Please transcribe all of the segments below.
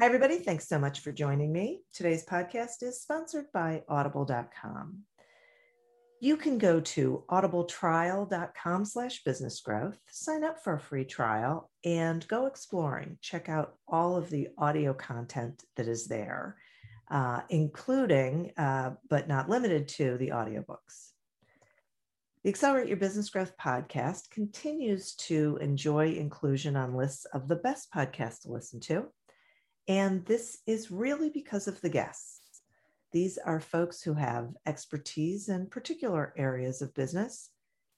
Hi, everybody. Thanks so much for joining me. Today's podcast is sponsored by audible.com. You can go to audibletrial.com slash business growth, sign up for a free trial, and go exploring. Check out all of the audio content that is there, uh, including, uh, but not limited to, the audiobooks. The Accelerate Your Business Growth podcast continues to enjoy inclusion on lists of the best podcasts to listen to. And this is really because of the guests. These are folks who have expertise in particular areas of business,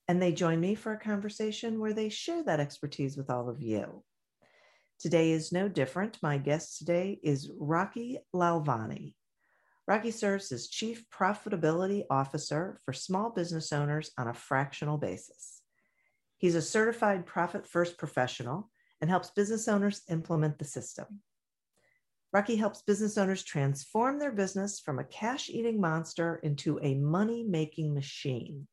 and they join me for a conversation where they share that expertise with all of you. Today is no different. My guest today is Rocky Lalvani. Rocky serves as Chief Profitability Officer for small business owners on a fractional basis. He's a certified profit first professional and helps business owners implement the system. Rocky helps business owners transform their business from a cash eating monster into a money making machine.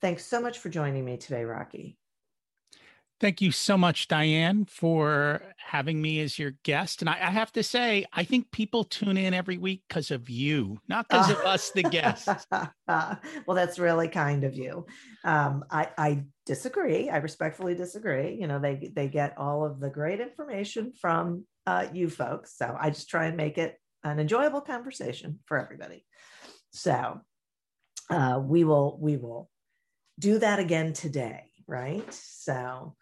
Thanks so much for joining me today, Rocky. Thank you so much, Diane, for having me as your guest. And I, I have to say, I think people tune in every week because of you, not because of us, the guests. well, that's really kind of you. Um, I, I disagree. I respectfully disagree. You know, they they get all of the great information from uh, you folks. So I just try and make it an enjoyable conversation for everybody. So uh, we will we will do that again today, right? So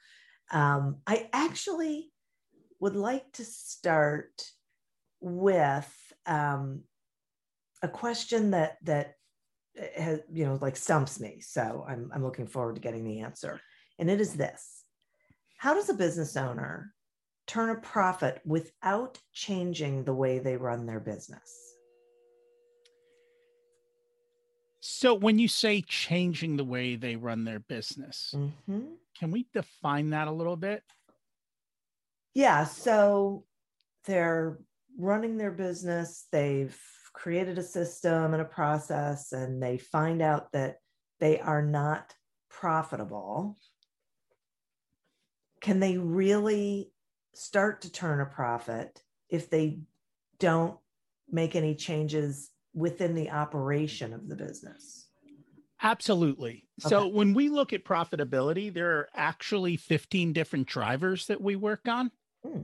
um, I actually would like to start with um, a question that that has you know like stumps me. So I'm I'm looking forward to getting the answer, and it is this: How does a business owner turn a profit without changing the way they run their business? So, when you say changing the way they run their business, mm-hmm. can we define that a little bit? Yeah. So, they're running their business, they've created a system and a process, and they find out that they are not profitable. Can they really start to turn a profit if they don't make any changes within the operation of the business? Absolutely. Okay. So when we look at profitability, there are actually 15 different drivers that we work on. Hmm.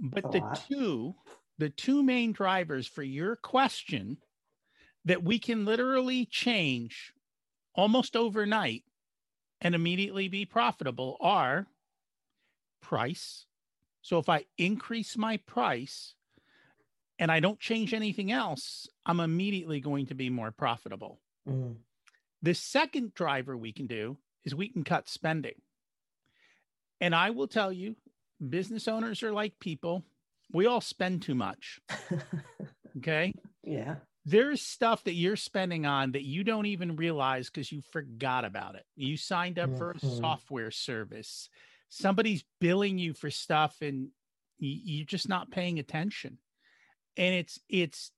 But the lot. two, the two main drivers for your question that we can literally change almost overnight and immediately be profitable are price. So if I increase my price and I don't change anything else, I'm immediately going to be more profitable. Mm. The second driver we can do is we can cut spending. And I will tell you business owners are like people. We all spend too much. okay. Yeah. There's stuff that you're spending on that you don't even realize because you forgot about it. You signed up mm-hmm. for a mm-hmm. software service. Somebody's billing you for stuff and you're just not paying attention. And it's it's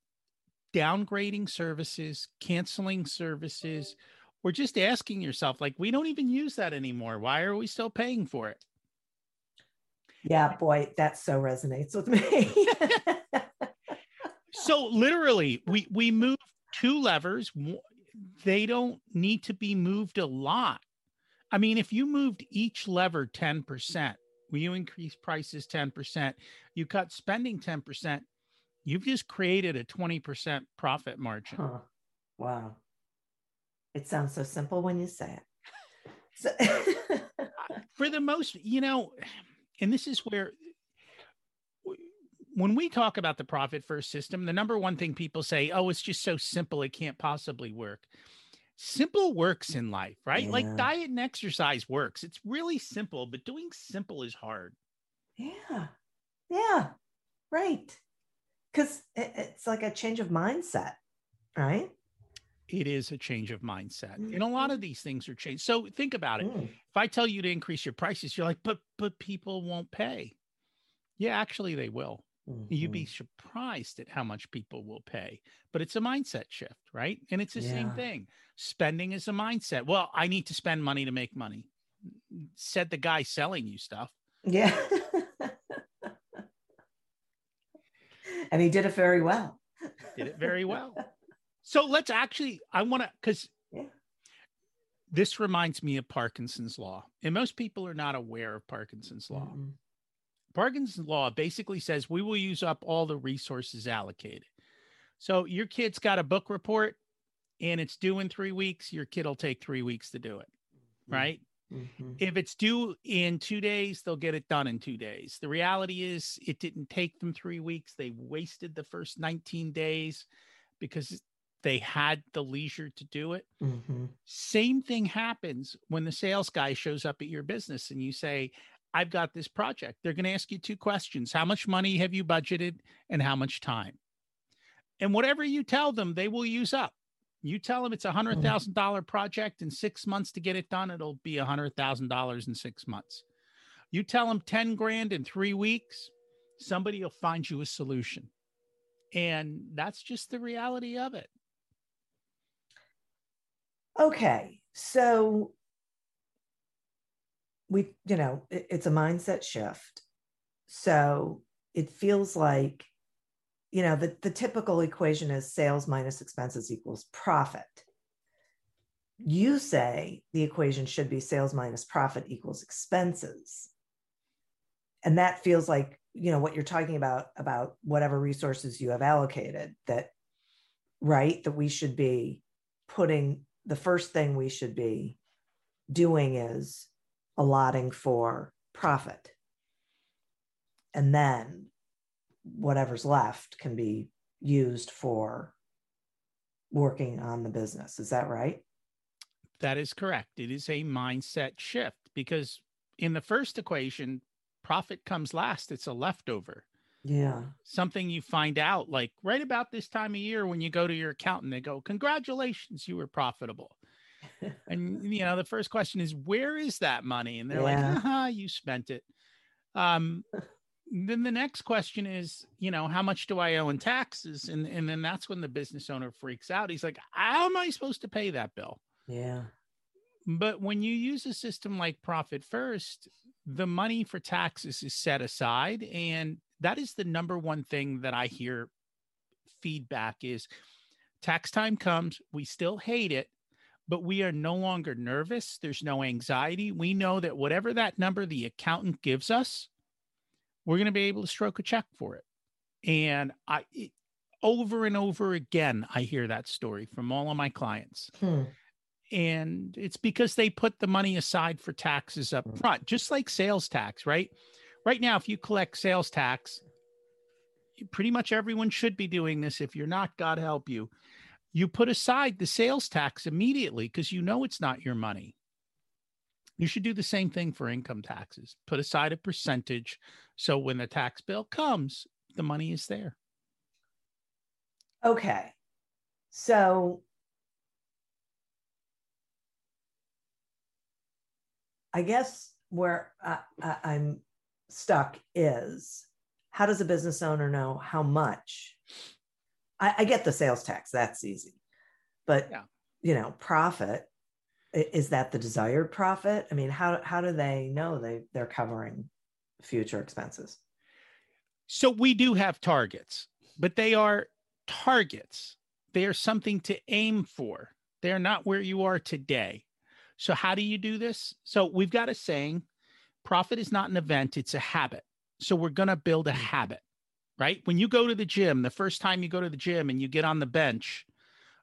downgrading services, canceling services, or just asking yourself, like, we don't even use that anymore. Why are we still paying for it? Yeah, boy, that so resonates with me. so literally, we we move two levers. They don't need to be moved a lot. I mean, if you moved each lever 10%, when you increase prices 10%, you cut spending 10%, you've just created a 20% profit margin. Huh. Wow. It sounds so simple when you say it. So For the most, you know, and this is where when we talk about the profit first system, the number one thing people say, oh, it's just so simple, it can't possibly work. Simple works in life, right? Yeah. Like diet and exercise works. It's really simple, but doing simple is hard. Yeah. Yeah. Right. Because it's like a change of mindset, right? It is a change of mindset. Mm-hmm. And a lot of mm-hmm. these things are changed. So think about it. Mm. If I tell you to increase your prices, you're like, but but people won't pay. Yeah, actually they will. Mm-hmm. You'd be mm-hmm. surprised at how much people will pay. But it's a mindset shift, right? And it's the yeah. same thing. Spending is a mindset. Well, I need to spend money to make money. Said the guy selling you stuff. Yeah. and he did it very well. Did it very well. So let's actually, I want to, because yeah. this reminds me of Parkinson's law. And most people are not aware of Parkinson's law. Mm-hmm. Parkinson's law basically says we will use up all the resources allocated. So your kid's got a book report and it's due in three weeks, your kid will take three weeks to do it. Mm-hmm. Right. Mm-hmm. If it's due in two days, they'll get it done in two days. The reality is, it didn't take them three weeks. They wasted the first 19 days because they had the leisure to do it. Mm-hmm. Same thing happens when the sales guy shows up at your business and you say, I've got this project. They're going to ask you two questions How much money have you budgeted and how much time? And whatever you tell them, they will use up. You tell them it's a hundred mm-hmm. thousand dollar project in six months to get it done, it'll be a hundred thousand dollars in six months. You tell them 10 grand in three weeks, somebody will find you a solution. And that's just the reality of it. Okay. So we, you know, it, it's a mindset shift. So it feels like, you know, the, the typical equation is sales minus expenses equals profit. You say the equation should be sales minus profit equals expenses. And that feels like, you know, what you're talking about, about whatever resources you have allocated, that, right, that we should be putting the first thing we should be doing is allotting for profit. And then whatever's left can be used for working on the business. Is that right? That is correct. It is a mindset shift because in the first equation, profit comes last, it's a leftover. Yeah. Something you find out like right about this time of year when you go to your accountant, they go, Congratulations, you were profitable. and you know, the first question is, Where is that money? And they're yeah. like, uh-huh, you spent it. Um, then the next question is, you know, how much do I owe in taxes? And and then that's when the business owner freaks out. He's like, How am I supposed to pay that bill? Yeah. But when you use a system like Profit First, the money for taxes is set aside and that is the number one thing that I hear feedback is tax time comes, we still hate it, but we are no longer nervous. There's no anxiety. We know that whatever that number the accountant gives us, we're going to be able to stroke a check for it. And I, it, over and over again, I hear that story from all of my clients. Hmm. And it's because they put the money aside for taxes up hmm. front, just like sales tax, right? right now, if you collect sales tax, pretty much everyone should be doing this. If you're not, God help you. You put aside the sales tax immediately because you know it's not your money. You should do the same thing for income taxes. Put aside a percentage so when the tax bill comes, the money is there. Okay. So I guess where I, am stuck is how does a business owner know how much? I, I get the sales tax, that's easy. But, yeah. you know, profit, is that the desired profit? I mean, how, how do they know they, they're covering future expenses? So we do have targets, but they are targets. They are something to aim for. They're not where you are today. So, how do you do this? So, we've got a saying profit is not an event, it's a habit. So, we're going to build a mm. habit, right? When you go to the gym, the first time you go to the gym and you get on the bench,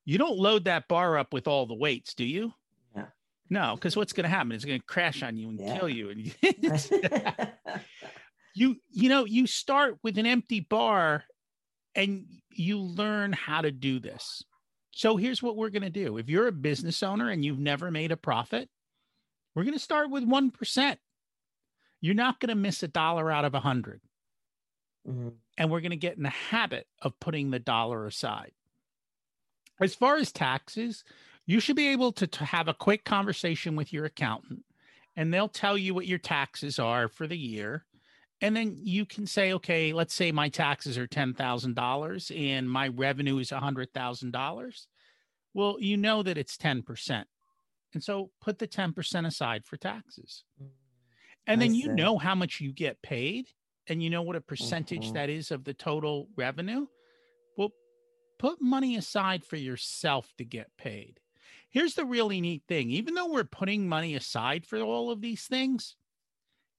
you don't load that bar up with all the weights, do you? No, because what's going to happen? It's going to crash on you and yeah. kill you. And you, you know, you start with an empty bar and you learn how to do this. So here's what we're going to do. If you're a business owner and you've never made a profit, we're going to start with 1%. You're not going to miss a dollar out of a 100. Mm-hmm. And we're going to get in the habit of putting the dollar aside. As far as taxes, you should be able to, to have a quick conversation with your accountant and they'll tell you what your taxes are for the year. And then you can say okay let's say my taxes are $10000 and my revenue is $100000 well you know that it's 10% and so put the 10% aside for taxes. And then you know how much you get paid and you know what a percentage mm-hmm. that is of the total revenue. Well put money aside for yourself to get paid here's the really neat thing even though we're putting money aside for all of these things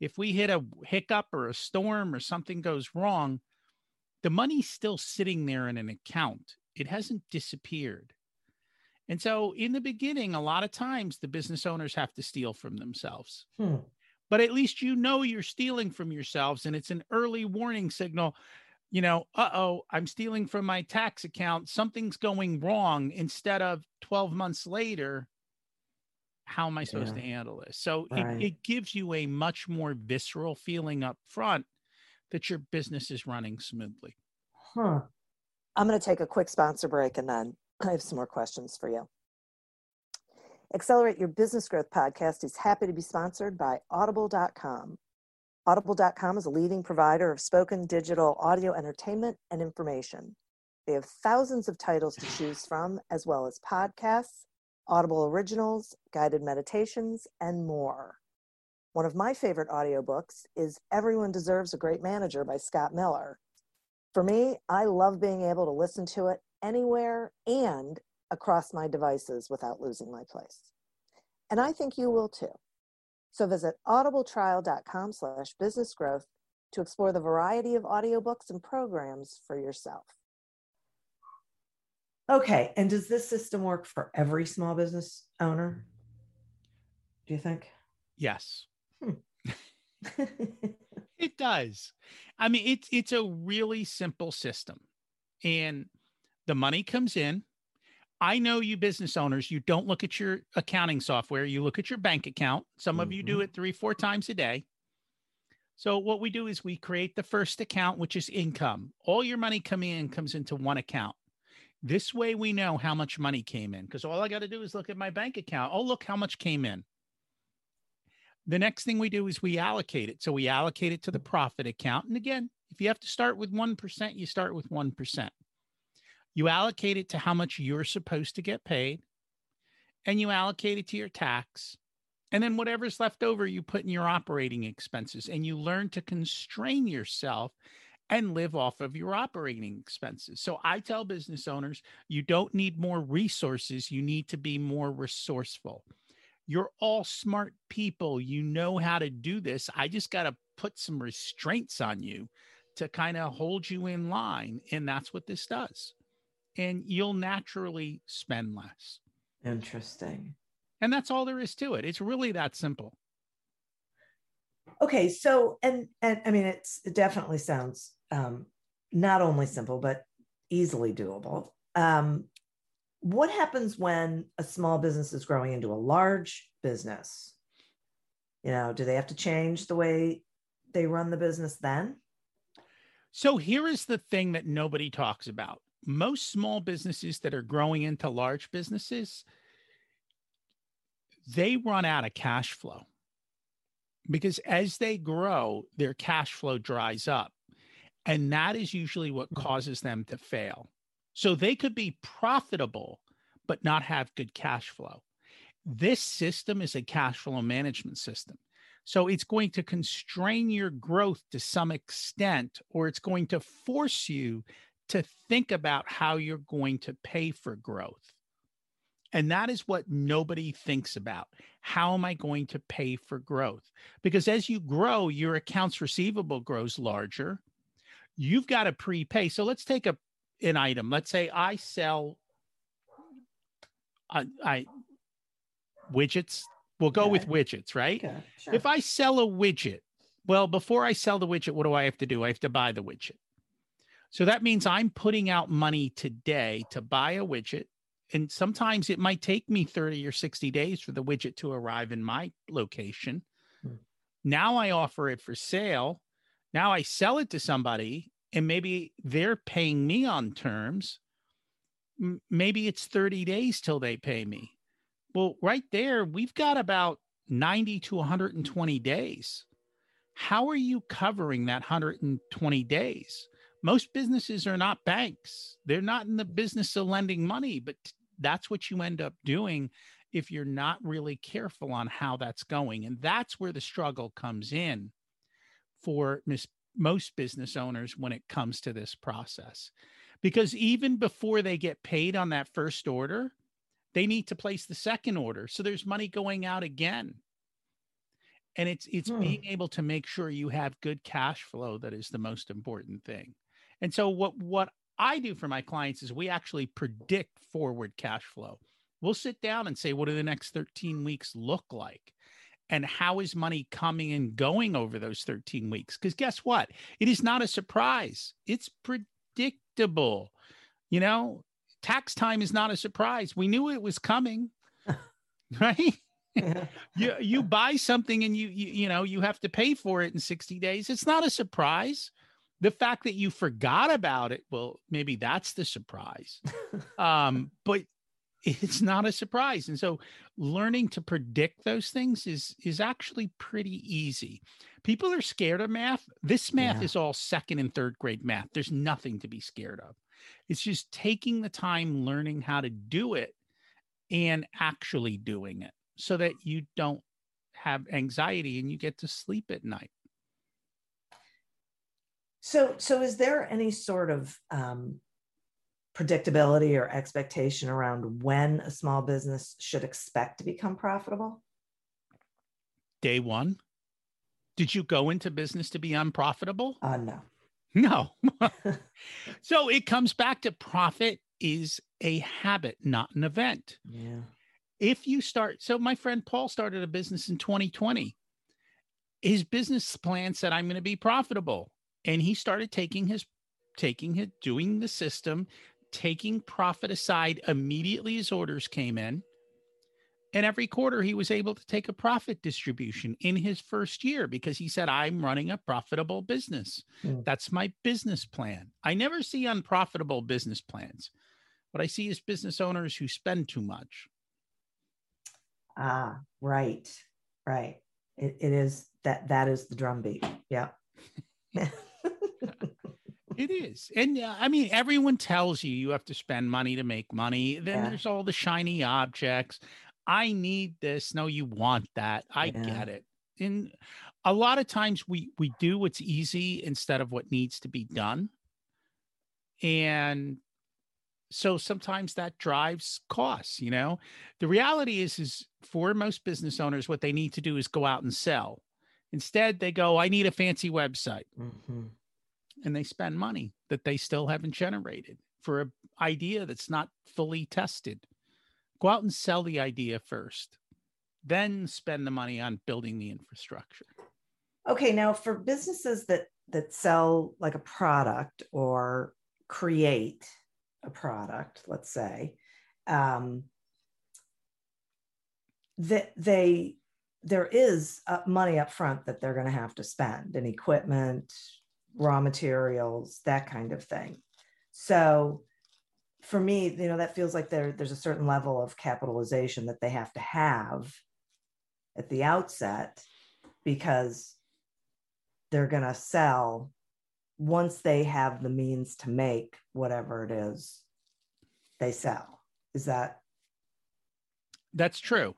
if we hit a hiccup or a storm or something goes wrong, the money's still sitting there in an account. It hasn't disappeared. And so, in the beginning, a lot of times the business owners have to steal from themselves. Hmm. But at least you know you're stealing from yourselves, and it's an early warning signal. You know, uh oh, I'm stealing from my tax account. Something's going wrong. Instead of 12 months later, how am I supposed yeah. to handle this? So right. it, it gives you a much more visceral feeling up front that your business is running smoothly. Huh. I'm going to take a quick sponsor break and then I have some more questions for you. Accelerate Your Business Growth podcast is happy to be sponsored by Audible.com. Audible.com is a leading provider of spoken digital audio entertainment and information. They have thousands of titles to choose from, as well as podcasts, Audible originals, guided meditations, and more. One of my favorite audiobooks is Everyone Deserves a Great Manager by Scott Miller. For me, I love being able to listen to it anywhere and across my devices without losing my place. And I think you will too. So visit audibletrial.com slash businessgrowth to explore the variety of audiobooks and programs for yourself. Okay. And does this system work for every small business owner? Do you think? Yes. Hmm. it does. I mean, it's it's a really simple system. And the money comes in. I know you business owners, you don't look at your accounting software, you look at your bank account. Some mm-hmm. of you do mm-hmm. it three, four times a day. So what we do is we create the first account, which is income. All your money coming in comes into one account. This way we know how much money came in because all I got to do is look at my bank account. Oh, look how much came in. The next thing we do is we allocate it. So we allocate it to the profit account. And again, if you have to start with 1%, you start with 1%. You allocate it to how much you're supposed to get paid, and you allocate it to your tax. And then whatever's left over, you put in your operating expenses, and you learn to constrain yourself and live off of your operating expenses. So I tell business owners, you don't need more resources, you need to be more resourceful. You're all smart people. You know how to do this. I just got to put some restraints on you to kind of hold you in line. And that's what this does. And you'll naturally spend less. Interesting. And that's all there is to it. It's really that simple. Okay, so and and I mean it's it definitely sounds um, not only simple but easily doable. Um, what happens when a small business is growing into a large business? you know, do they have to change the way they run the business then? So here is the thing that nobody talks about. Most small businesses that are growing into large businesses, they run out of cash flow because as they grow, their cash flow dries up. And that is usually what mm. causes them to fail. So they could be profitable, but not have good cash flow. This system is a cash flow management system. So it's going to constrain your growth to some extent, or it's going to force you to think about how you're going to pay for growth. And that is what nobody thinks about. How am I going to pay for growth? Because as you grow, your accounts receivable grows larger. You've got to prepay. So let's take a an item. Let's say I sell I, I widgets. We'll go okay. with widgets, right? Okay, sure. If I sell a widget, well, before I sell the widget, what do I have to do? I have to buy the widget. So that means I'm putting out money today to buy a widget. And sometimes it might take me 30 or 60 days for the widget to arrive in my location. Hmm. Now I offer it for sale. Now I sell it to somebody and maybe they're paying me on terms. M- maybe it's 30 days till they pay me. Well, right there, we've got about 90 to 120 days. How are you covering that 120 days? Most businesses are not banks. They're not in the business of lending money, but that's what you end up doing if you're not really careful on how that's going. And that's where the struggle comes in for mis- most business owners when it comes to this process. Because even before they get paid on that first order, they need to place the second order. So there's money going out again. And it's it's hmm. being able to make sure you have good cash flow that is the most important thing. And so what what I do for my clients is we actually predict forward cash flow. We'll sit down and say what do the next 13 weeks look like? And how is money coming and going over those 13 weeks? Because guess what? It is not a surprise. It's predictable. You know, tax time is not a surprise. We knew it was coming, right? you you buy something and you, you you know you have to pay for it in 60 days. It's not a surprise. The fact that you forgot about it, well, maybe that's the surprise. um, but it's not a surprise. And so learning to predict those things is is actually pretty easy. People are scared of math. This math yeah. is all second and third grade math. There's nothing to be scared of. It's just taking the time learning how to do it and actually doing it so that you don't have anxiety and you get to sleep at night. So, so is there any sort of um, predictability or expectation around when a small business should expect to become profitable? Day one. Did you go into business to be unprofitable? Uh, no. No. so it comes back to profit is a habit, not an event. Yeah. If you start, so my friend Paul started a business in 2020. His business plan said, I'm going to be profitable. And he started taking his, taking it, doing the system, taking profit aside immediately as orders came in and every quarter, he was able to take a profit distribution in his first year because he said, I'm running a profitable business. Mm. That's my business plan. I never see unprofitable business plans. What I see is business owners who spend too much. Ah, right, right. It, it is that that is the drumbeat. Yeah. it is. And uh, I mean, everyone tells you you have to spend money to make money. Then yeah. there's all the shiny objects. I need this. No, you want that. I yeah. get it. And a lot of times we we do what's easy instead of what needs to be done. And so sometimes that drives costs, you know. The reality is is for most business owners what they need to do is go out and sell. Instead, they go, I need a fancy website. Mm-hmm. And they spend money that they still haven't generated for an idea that's not fully tested. Go out and sell the idea first, then spend the money on building the infrastructure. Okay, now for businesses that that sell like a product or create a product, let's say, um, that they there is uh, money up front that they're going to have to spend in equipment, raw materials, that kind of thing. So for me, you know, that feels like there, there's a certain level of capitalization that they have to have at the outset because they're going to sell once they have the means to make whatever it is they sell. Is that? That's true.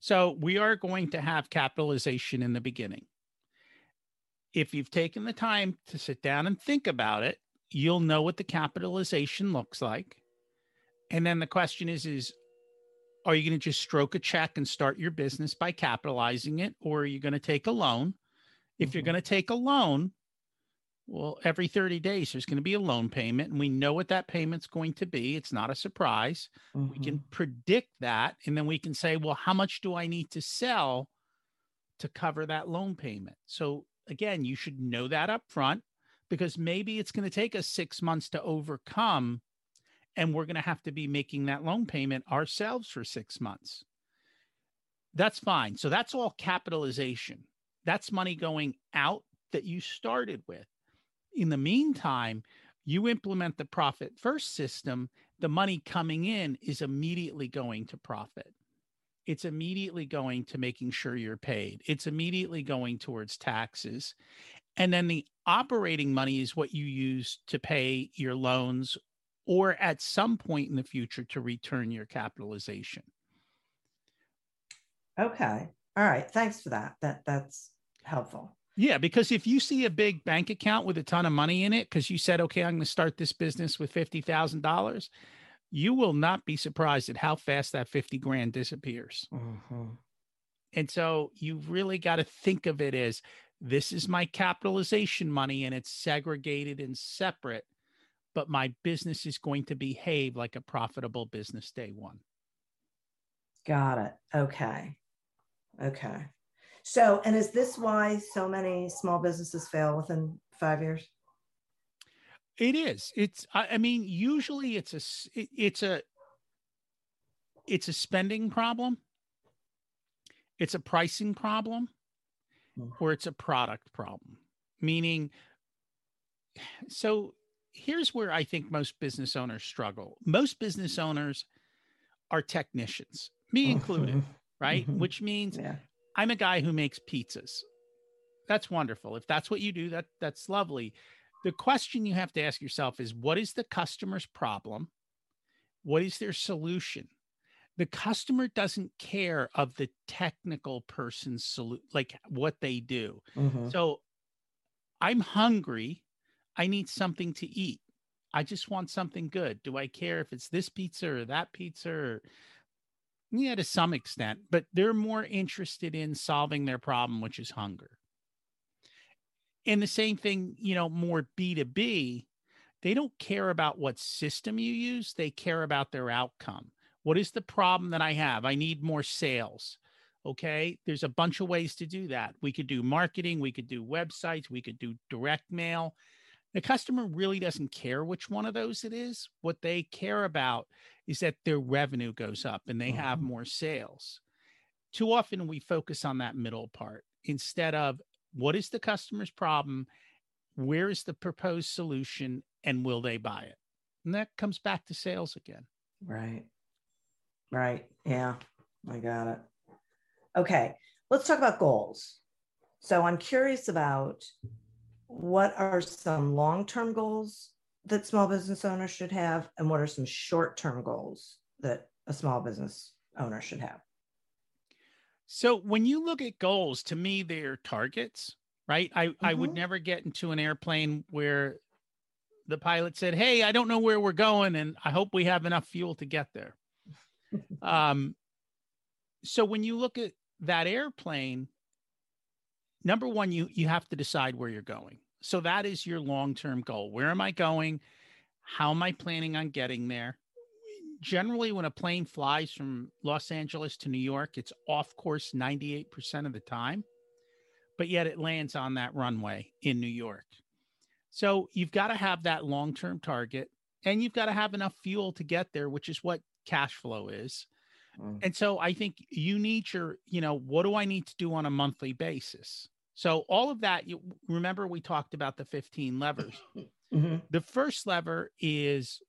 So we are going to have capitalization in the beginning. If you've taken the time to sit down and think about it, you'll know what the capitalization looks like. And then the question is is are you going to just stroke a check and start your business by capitalizing it or are you going to take a loan? If mm-hmm. you're going to take a loan, well, every 30 days, there's going to be a loan payment, and we know what that payment's going to be. It's not a surprise. Mm-hmm. We can mm-hmm. predict that. And then we can say, well, how much do I need to sell to cover that loan payment? So, again, you should know that up front because maybe it's going to take us six months to overcome, and we're going to have to be making that loan payment ourselves for six months. That's fine. So, that's all capitalization. That's money going out that you started with in the meantime, you implement the profit first system, the money coming in is immediately going to profit. It's immediately going to making sure you're paid. It's immediately going towards taxes. And then the operating money is what you use to pay your loans or at some point in the future to return your capitalization. Okay. All right. Thanks for that. That that's helpful. Yeah, because if you see a big bank account with a ton of money in it, because you said, okay, I'm going to start this business with $50,000, you will not be surprised at how fast that 50 grand disappears. Mm-hmm. And so you've really got to think of it as this is my capitalization money and it's segregated and separate, but my business is going to behave like a profitable business day one. Got it. Okay. Okay. So, and is this why so many small businesses fail within five years? It is. It's. I mean, usually it's a. It's a. It's a spending problem. It's a pricing problem, mm. or it's a product problem. Meaning, so here's where I think most business owners struggle. Most business owners are technicians, me included, right? Mm-hmm. Which means yeah. I'm a guy who makes pizzas. That's wonderful. If that's what you do, that that's lovely. The question you have to ask yourself is what is the customer's problem? What is their solution? The customer doesn't care of the technical person's solution, like what they do. Mm-hmm. So I'm hungry. I need something to eat. I just want something good. Do I care if it's this pizza or that pizza or yeah, to some extent, but they're more interested in solving their problem, which is hunger. And the same thing, you know, more B2B, they don't care about what system you use, they care about their outcome. What is the problem that I have? I need more sales. Okay. There's a bunch of ways to do that. We could do marketing, we could do websites, we could do direct mail. The customer really doesn't care which one of those it is. What they care about is that their revenue goes up and they have mm-hmm. more sales. Too often we focus on that middle part instead of what is the customer's problem, where is the proposed solution, and will they buy it? And that comes back to sales again. Right. Right. Yeah. I got it. Okay. Let's talk about goals. So I'm curious about what are some long term goals that small business owners should have and what are some short-term goals that a small business owner should have so when you look at goals to me they're targets right i mm-hmm. i would mm-hmm. never get into an airplane where the pilot said hey i don't know where we're going and i hope we have enough fuel to get there um so when you look at that airplane number one you you have to decide where you're going so that is your long term goal. Where am I going? How am I planning on getting there? Generally, when a plane flies from Los Angeles to New York, it's off course 98% of the time, but yet it lands on that runway in New York. So you've got to have that long term target and you've got to have enough fuel to get there, which is what cash flow is. Mm. And so I think you need your, you know, what do I need to do on a monthly basis? So all of that, you remember we talked about the 15 levers. Mm-hmm. The first lever is,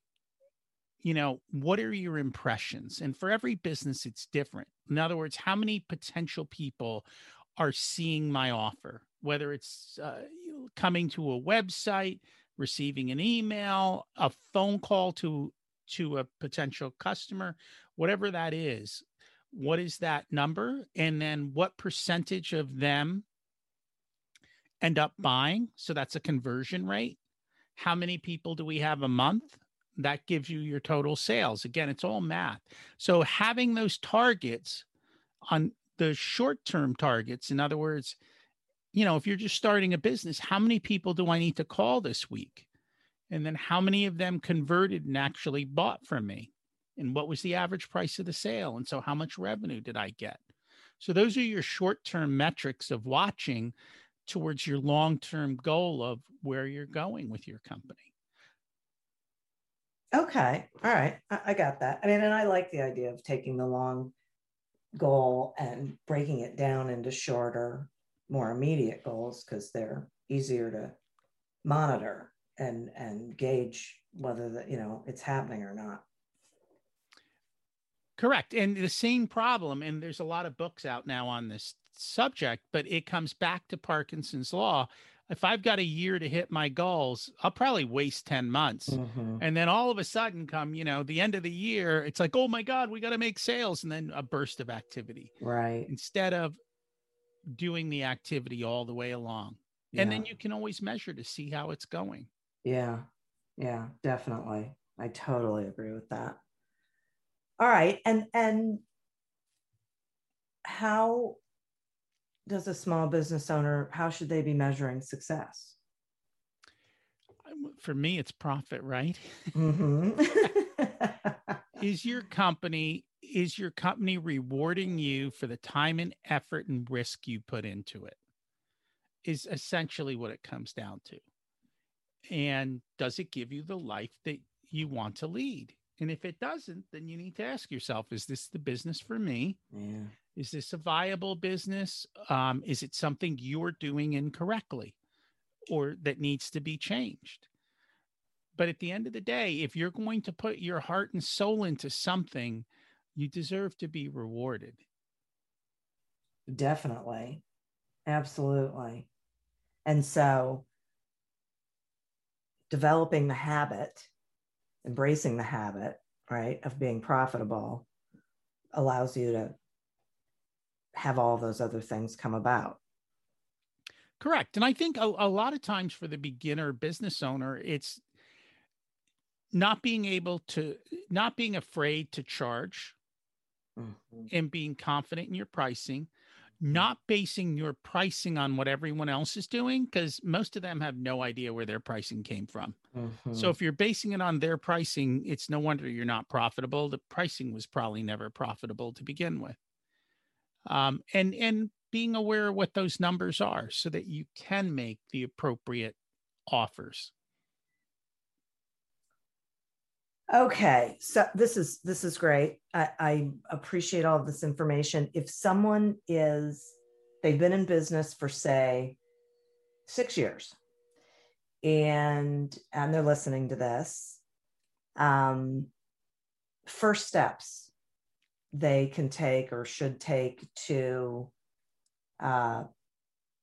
you know, what are your impressions? And for every business, it's different. In other words, how many potential people are seeing my offer, whether it's uh, coming to a website, receiving an email, a phone call to to a potential customer, whatever that is. What is that number? And then what percentage of them end up buying? So that's a conversion rate. How many people do we have a month? That gives you your total sales. Again, it's all math. So having those targets on the short term targets, in other words, you know, if you're just starting a business, how many people do I need to call this week? And then how many of them converted and actually bought from me? And what was the average price of the sale? And so how much revenue did I get? So those are your short term metrics of watching towards your long term goal of where you're going with your company. Okay. All right. I, I, got that. I mean, and I like the idea of taking the long goal and breaking it down into shorter more immediate goals because they're easier to monitor and and gauge whether that you know it's happening or not correct and the same problem and there's a lot of books out now on this subject but it comes back to parkinson's law if i've got a year to hit my goals i'll probably waste 10 months mm-hmm. and then all of a sudden come you know the end of the year it's like oh my god we got to make sales and then a burst of activity right instead of doing the activity all the way along. Yeah. And then you can always measure to see how it's going. Yeah. Yeah, definitely. I totally agree with that. All right. And and how does a small business owner how should they be measuring success? For me it's profit, right? Mm-hmm. Is your company is your company rewarding you for the time and effort and risk you put into it? Is essentially what it comes down to. And does it give you the life that you want to lead? And if it doesn't, then you need to ask yourself is this the business for me? Yeah. Is this a viable business? Um, is it something you're doing incorrectly or that needs to be changed? But at the end of the day, if you're going to put your heart and soul into something, you deserve to be rewarded. Definitely. Absolutely. And so developing the habit, embracing the habit, right, of being profitable allows you to have all those other things come about. Correct. And I think a, a lot of times for the beginner business owner, it's not being able to, not being afraid to charge mm-hmm. and being confident in your pricing, not basing your pricing on what everyone else is doing, because most of them have no idea where their pricing came from. Mm-hmm. So if you're basing it on their pricing, it's no wonder you're not profitable. The pricing was probably never profitable to begin with. Um, and and being aware of what those numbers are so that you can make the appropriate offers. Okay, so this is this is great. I, I appreciate all this information. If someone is they've been in business for say six years, and and they're listening to this, um, first steps they can take or should take to, uh,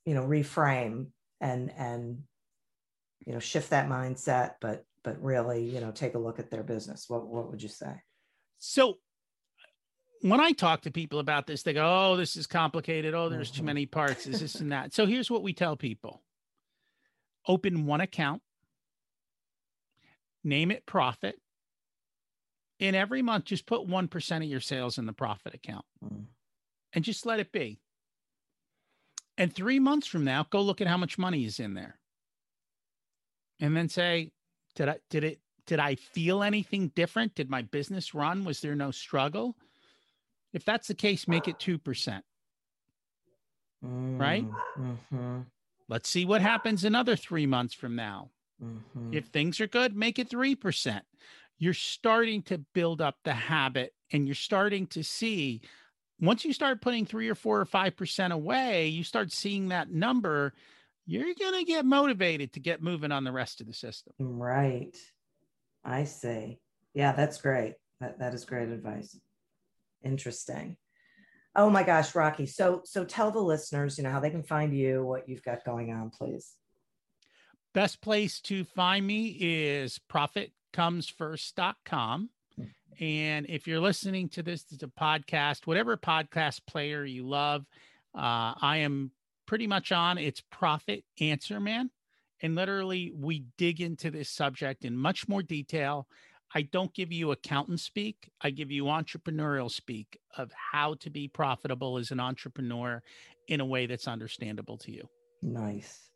you know, reframe and and you know shift that mindset, but but really, you know, take a look at their business. What what would you say? So when I talk to people about this, they go, "Oh, this is complicated. Oh, there's mm-hmm. too many parts. Is this and that." So here's what we tell people: open one account, name it profit, and every month just put one percent of your sales in the profit account, mm. and just let it be. And three months from now, go look at how much money is in there, and then say, did I did it did I feel anything different? Did my business run? Was there no struggle? If that's the case, make it 2%. Mm, right? Mm-hmm. Let's see what happens another three months from now. Mm-hmm. If things are good, make it 3%. You're starting to build up the habit and you're starting to see once you start putting three or four or five percent away, you start seeing that number, you're going to get motivated to get moving on the rest of the system. Mm, right. I see. Yeah, that's great. That, that is great advice. Interesting. Oh my gosh, Rocky. So so tell the listeners, you know, how they can find you, what you've got going on, please. Best place to find me is profitcomesfirst.com. And if you're listening to this as a podcast, whatever podcast player you love, uh, I am pretty much on. It's Profit Answer Man. And literally, we dig into this subject in much more detail. I don't give you accountant speak, I give you entrepreneurial speak of how to be profitable as an entrepreneur in a way that's understandable to you. Nice.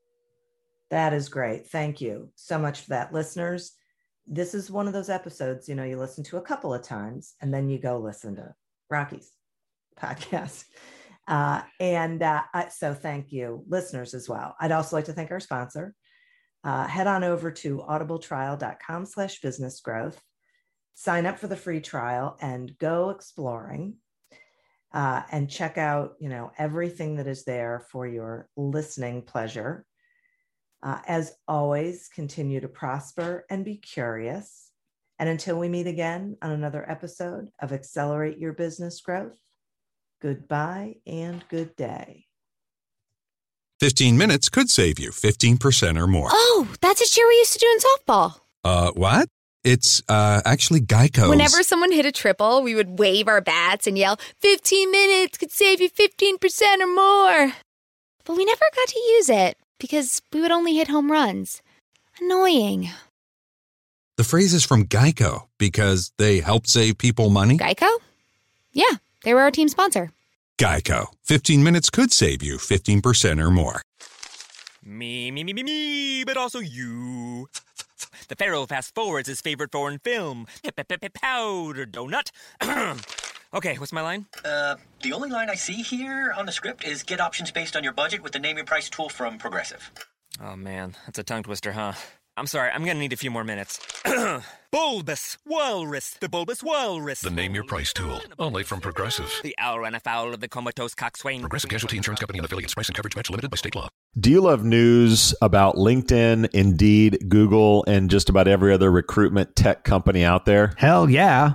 That is great. Thank you so much for that, listeners. This is one of those episodes, you know, you listen to a couple of times and then you go listen to Rocky's podcast. Uh, and uh, so thank you, listeners, as well. I'd also like to thank our sponsor. Uh, head on over to audibletrial.com slash business growth, sign up for the free trial and go exploring uh, and check out, you know, everything that is there for your listening pleasure. Uh, as always, continue to prosper and be curious. And until we meet again on another episode of Accelerate Your Business Growth, goodbye and good day. 15 minutes could save you 15% or more. Oh, that's a cheer we used to do in softball. Uh, what? It's uh, actually Geico. Whenever someone hit a triple, we would wave our bats and yell, 15 minutes could save you 15% or more. But we never got to use it because we would only hit home runs. Annoying. The phrase is from Geico because they help save people money. Geico? Yeah, they were our team sponsor. Geico. 15 minutes could save you 15% or more. Me, me, me, me, me, but also you. The Pharaoh fast forwards his favorite foreign film, Powder Donut. okay, what's my line? Uh, the only line I see here on the script is get options based on your budget with the name your price tool from Progressive. Oh man, that's a tongue twister, huh? I'm sorry, I'm gonna need a few more minutes. bulbous Walrus, the Bulbous Walrus. The Name Your Price tool, only from Progressive. The owl ran afoul of the comatose coxswain. Progressive Casualty Insurance Company and affiliates. Price and coverage match limited by state law. Do you love news about LinkedIn, Indeed, Google, and just about every other recruitment tech company out there? Hell yeah.